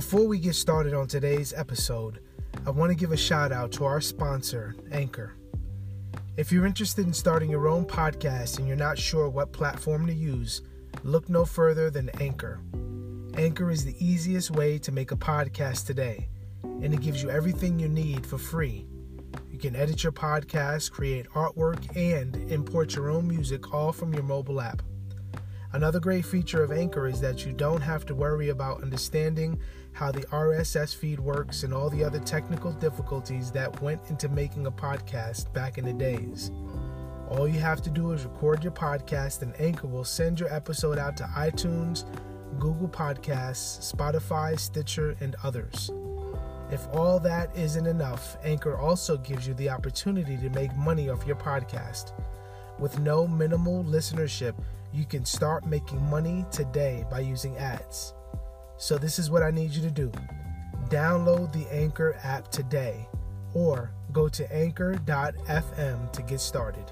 Before we get started on today's episode, I want to give a shout out to our sponsor, Anchor. If you're interested in starting your own podcast and you're not sure what platform to use, look no further than Anchor. Anchor is the easiest way to make a podcast today, and it gives you everything you need for free. You can edit your podcast, create artwork, and import your own music all from your mobile app. Another great feature of Anchor is that you don't have to worry about understanding how the RSS feed works and all the other technical difficulties that went into making a podcast back in the days. All you have to do is record your podcast, and Anchor will send your episode out to iTunes, Google Podcasts, Spotify, Stitcher, and others. If all that isn't enough, Anchor also gives you the opportunity to make money off your podcast. With no minimal listenership, you can start making money today by using ads. So, this is what I need you to do download the Anchor app today or go to anchor.fm to get started.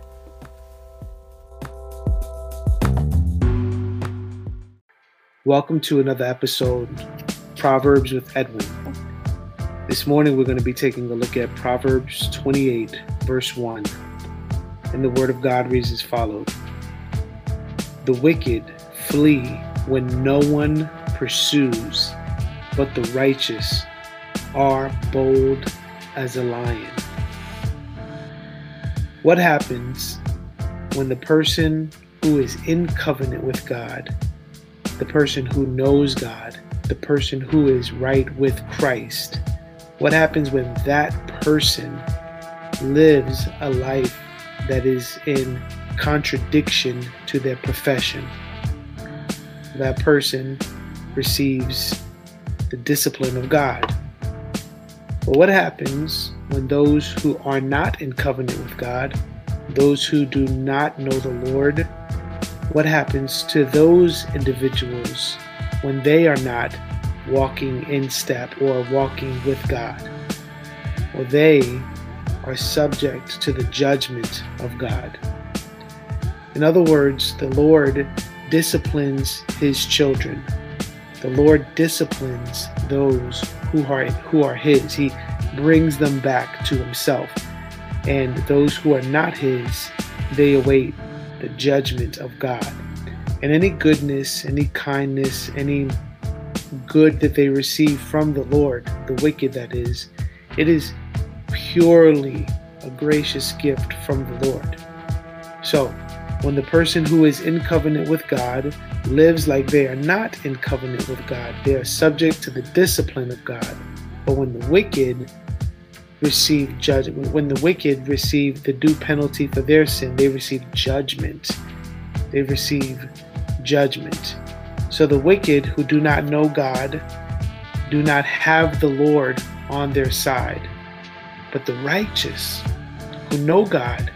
Welcome to another episode, Proverbs with Edwin. This morning we're going to be taking a look at Proverbs 28, verse 1. And the Word of God reads as follows The wicked flee when no one pursues, but the righteous are bold as a lion. What happens when the person who is in covenant with God the person who knows God, the person who is right with Christ. What happens when that person lives a life that is in contradiction to their profession? That person receives the discipline of God. But what happens when those who are not in covenant with God, those who do not know the Lord, what happens to those individuals when they are not walking in step or walking with God. Well, they are subject to the judgment of God. In other words, the Lord disciplines his children. The Lord disciplines those who are who are his. He brings them back to himself. And those who are not his, they await the judgment of God. And any goodness, any kindness, any good that they receive from the Lord, the wicked that is, it is purely a gracious gift from the Lord. So, when the person who is in covenant with God lives like they are not in covenant with God, they are subject to the discipline of God. But when the wicked receive judgment. When the wicked receive the due penalty for their sin, they receive judgment. They receive judgment. So the wicked who do not know God do not have the Lord on their side. But the righteous who know God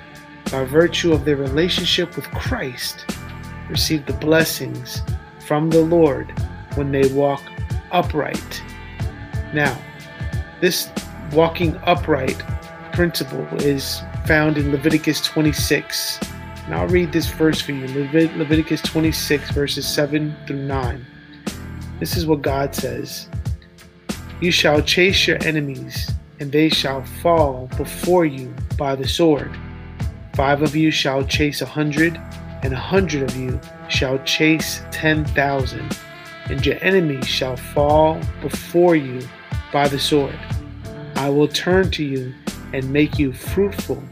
by virtue of their relationship with Christ receive the blessings from the Lord when they walk upright. Now, this walking upright principle is found in Leviticus 26. And I'll read this verse for you Levit- Leviticus 26, verses 7 through 9. This is what God says You shall chase your enemies, and they shall fall before you by the sword. Five of you shall chase a hundred, and a hundred of you shall chase ten thousand, and your enemies shall fall before you by the sword. I will turn to you and make you fruitful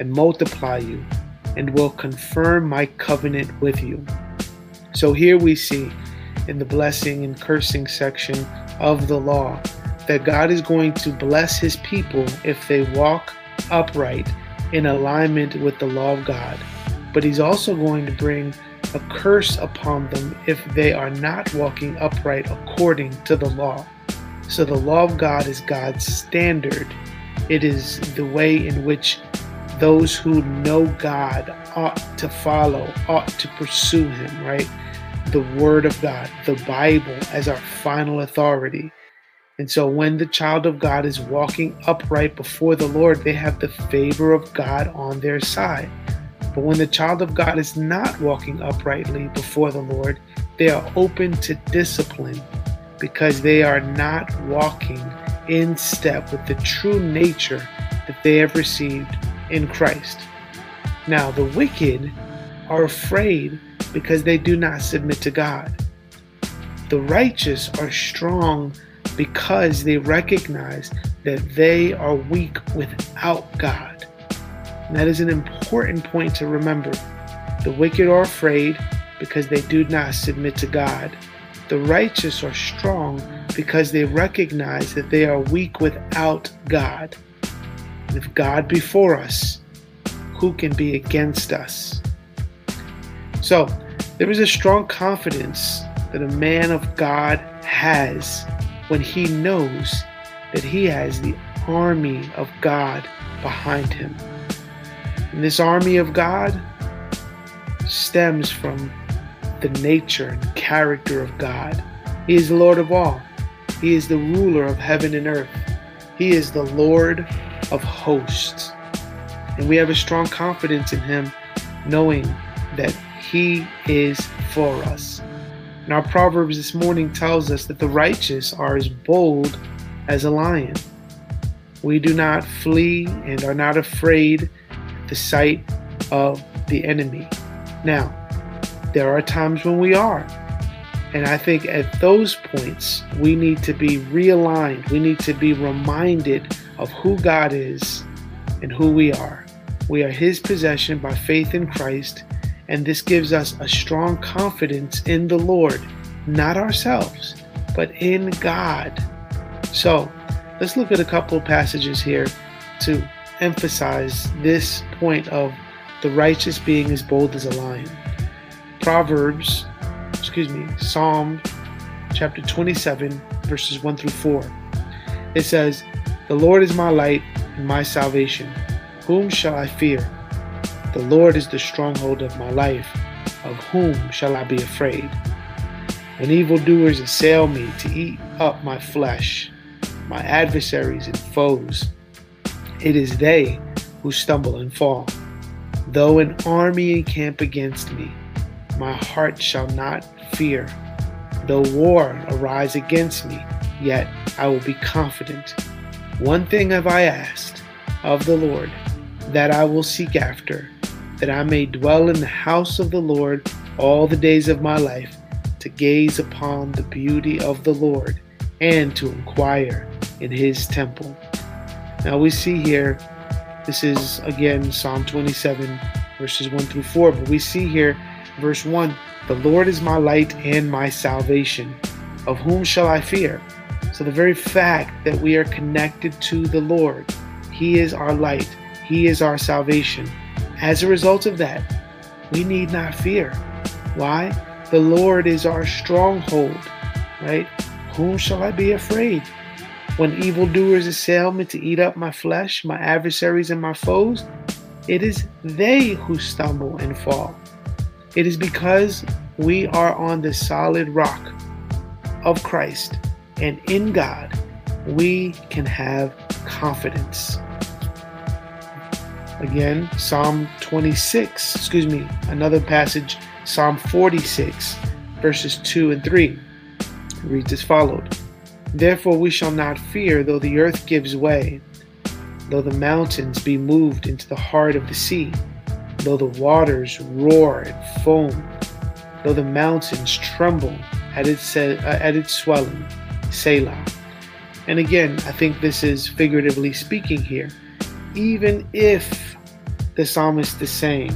and multiply you, and will confirm my covenant with you. So here we see in the blessing and cursing section of the law that God is going to bless his people if they walk upright in alignment with the law of God. But he's also going to bring a curse upon them if they are not walking upright according to the law. So the law of God is God's standard. It is the way in which those who know God ought to follow, ought to pursue Him, right? The Word of God, the Bible as our final authority. And so when the child of God is walking upright before the Lord, they have the favor of God on their side. But when the child of God is not walking uprightly before the Lord, they are open to discipline because they are not walking in step with the true nature that they have received in Christ. Now, the wicked are afraid because they do not submit to God. The righteous are strong because they recognize that they are weak without God. And that is an important point to remember. The wicked are afraid because they do not submit to God. The righteous are strong because they recognize that they are weak without God. And if God be for us, who can be against us? So, there is a strong confidence that a man of God has when he knows that he has the army of God behind him. And this army of God stems from the nature and character of God. He is the Lord of all. He is the ruler of heaven and earth. He is the Lord of hosts. And we have a strong confidence in Him, knowing that He is for us. And our Proverbs this morning tells us that the righteous are as bold as a lion. We do not flee and are not afraid at the sight of the enemy. Now, there are times when we are. And I think at those points, we need to be realigned. We need to be reminded of who God is and who we are. We are His possession by faith in Christ, and this gives us a strong confidence in the Lord, not ourselves, but in God. So let's look at a couple passages here to emphasize this point of the righteous being as bold as a lion. Proverbs, excuse me, Psalm chapter 27, verses 1 through 4. It says, The Lord is my light and my salvation. Whom shall I fear? The Lord is the stronghold of my life. Of whom shall I be afraid? When evildoers assail me to eat up my flesh, my adversaries and foes, it is they who stumble and fall. Though an army encamp against me, my heart shall not fear. Though war arise against me, yet I will be confident. One thing have I asked of the Lord, that I will seek after, that I may dwell in the house of the Lord all the days of my life, to gaze upon the beauty of the Lord, and to inquire in his temple. Now we see here, this is again Psalm 27, verses 1 through 4, but we see here Verse 1 The Lord is my light and my salvation. Of whom shall I fear? So, the very fact that we are connected to the Lord, He is our light, He is our salvation. As a result of that, we need not fear. Why? The Lord is our stronghold, right? Whom shall I be afraid? When evildoers assail me to eat up my flesh, my adversaries and my foes, it is they who stumble and fall. It is because we are on the solid rock of Christ and in God, we can have confidence. Again, Psalm 26, excuse me, another passage, Psalm 46, verses 2 and 3, reads as followed Therefore we shall not fear, though the earth gives way, though the mountains be moved into the heart of the sea though the waters roar and foam, though the mountains tremble at its, uh, at its swelling. Selah. And again, I think this is figuratively speaking here. Even if the psalmist is saying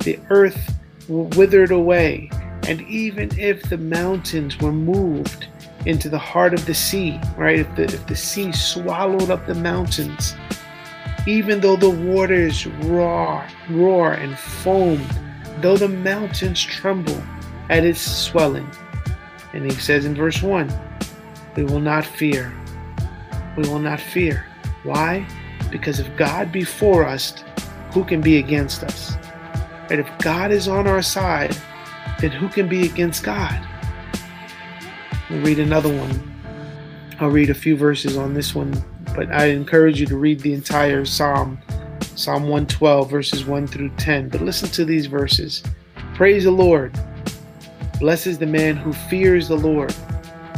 the earth withered away, and even if the mountains were moved into the heart of the sea, right? If the, if the sea swallowed up the mountains, even though the waters roar, roar and foam, though the mountains tremble at its swelling. And he says in verse 1, we will not fear. We will not fear. Why? Because if God be for us, who can be against us? And if God is on our side, then who can be against God? We'll read another one. I'll read a few verses on this one but I encourage you to read the entire Psalm, Psalm 112, verses 1 through 10. But listen to these verses Praise the Lord. Blessed is the man who fears the Lord,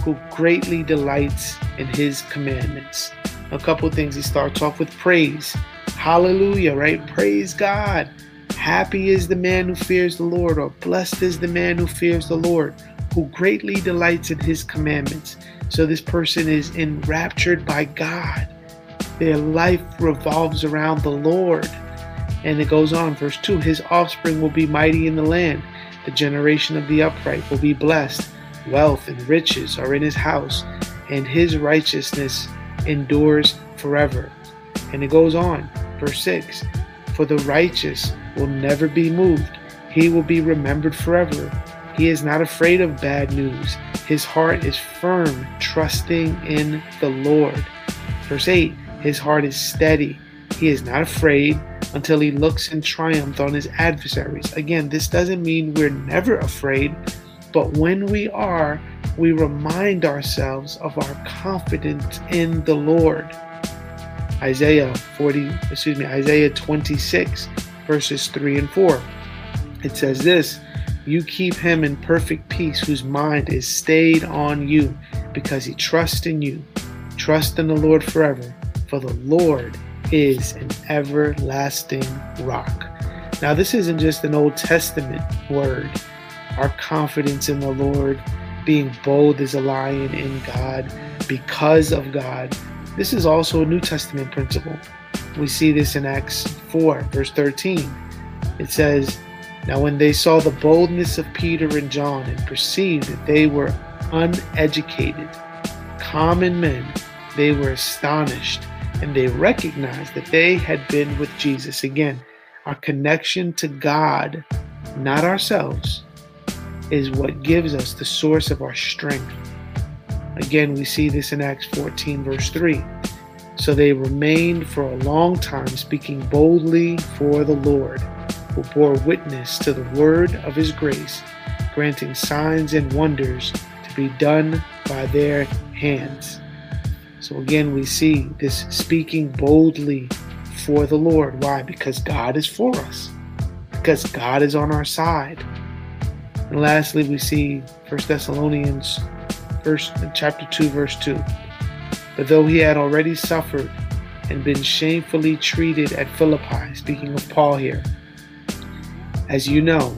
who greatly delights in his commandments. A couple things. He starts off with praise. Hallelujah, right? Praise God. Happy is the man who fears the Lord, or blessed is the man who fears the Lord, who greatly delights in his commandments. So this person is enraptured by God. Their life revolves around the Lord. And it goes on, verse 2 His offspring will be mighty in the land. The generation of the upright will be blessed. Wealth and riches are in his house, and his righteousness endures forever. And it goes on, verse 6 For the righteous will never be moved, he will be remembered forever. He is not afraid of bad news. His heart is firm, trusting in the Lord. Verse 8 His heart is steady. He is not afraid until he looks in triumph on his adversaries. Again, this doesn't mean we're never afraid, but when we are, we remind ourselves of our confidence in the Lord. Isaiah 40, excuse me, Isaiah 26, verses 3 and 4. It says this You keep him in perfect peace, whose mind is stayed on you, because he trusts in you. Trust in the Lord forever, for the Lord is an everlasting rock. Now, this isn't just an Old Testament word. Our confidence in the Lord, being bold as a lion in God, because of God. This is also a New Testament principle. We see this in Acts 4, verse 13. It says, Now when they saw the boldness of Peter and John and perceived that they were uneducated, common men, they were astonished and they recognized that they had been with Jesus. Again, our connection to God, not ourselves, is what gives us the source of our strength. Again, we see this in Acts 14, verse 3. So they remained for a long time speaking boldly for the Lord, who bore witness to the word of his grace, granting signs and wonders to be done by their hands. So again, we see this speaking boldly for the Lord. Why? Because God is for us, because God is on our side. And lastly, we see 1 Thessalonians first, chapter 2, verse 2. But though he had already suffered and been shamefully treated at Philippi, speaking of Paul here, as you know,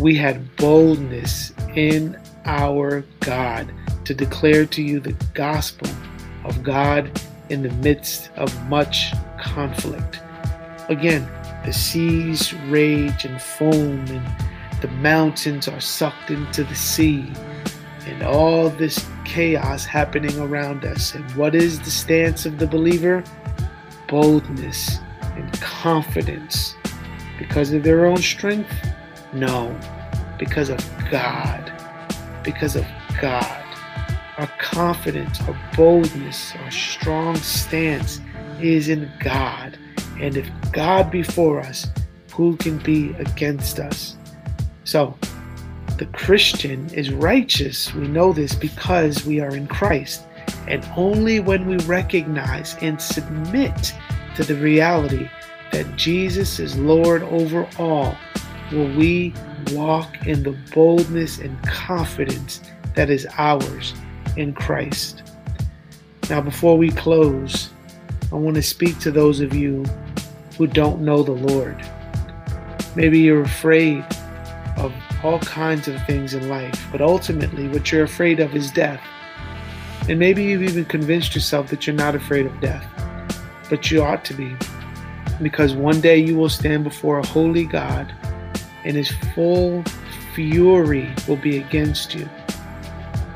we had boldness in our God to declare to you the gospel of God in the midst of much conflict. Again, the seas rage and foam, and the mountains are sucked into the sea, and all this chaos happening around us. And what is the stance of the believer? Boldness and confidence. Because of their own strength? No, because of God. Because of God. Our confidence, our boldness, our strong stance is in God. And if God be for us, who can be against us? So, the Christian is righteous. We know this because we are in Christ. And only when we recognize and submit to the reality that Jesus is Lord over all will we walk in the boldness and confidence that is ours in Christ. Now, before we close, I want to speak to those of you who don't know the Lord. Maybe you're afraid all kinds of things in life, but ultimately, what you're afraid of is death. And maybe you've even convinced yourself that you're not afraid of death, but you ought to be, because one day you will stand before a holy God, and his full fury will be against you.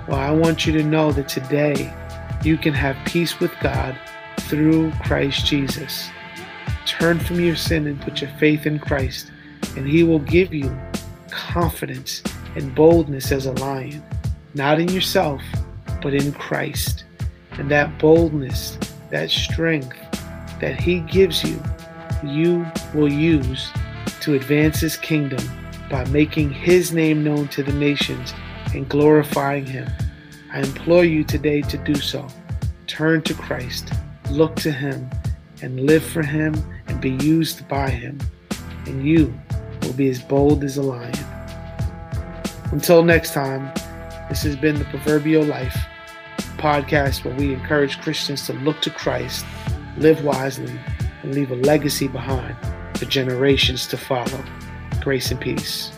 Well, I want you to know that today you can have peace with God through Christ Jesus. Turn from your sin and put your faith in Christ, and He will give you confidence and boldness as a lion, not in yourself, but in Christ. And that boldness, that strength that He gives you, you will use to advance His kingdom by making His name known to the nations and glorifying Him. I implore you today to do so. Turn to Christ, look to Him, and live for Him and be used by Him, and you be as bold as a lion. Until next time, this has been the proverbial life. podcast where we encourage Christians to look to Christ, live wisely, and leave a legacy behind for generations to follow. Grace and peace.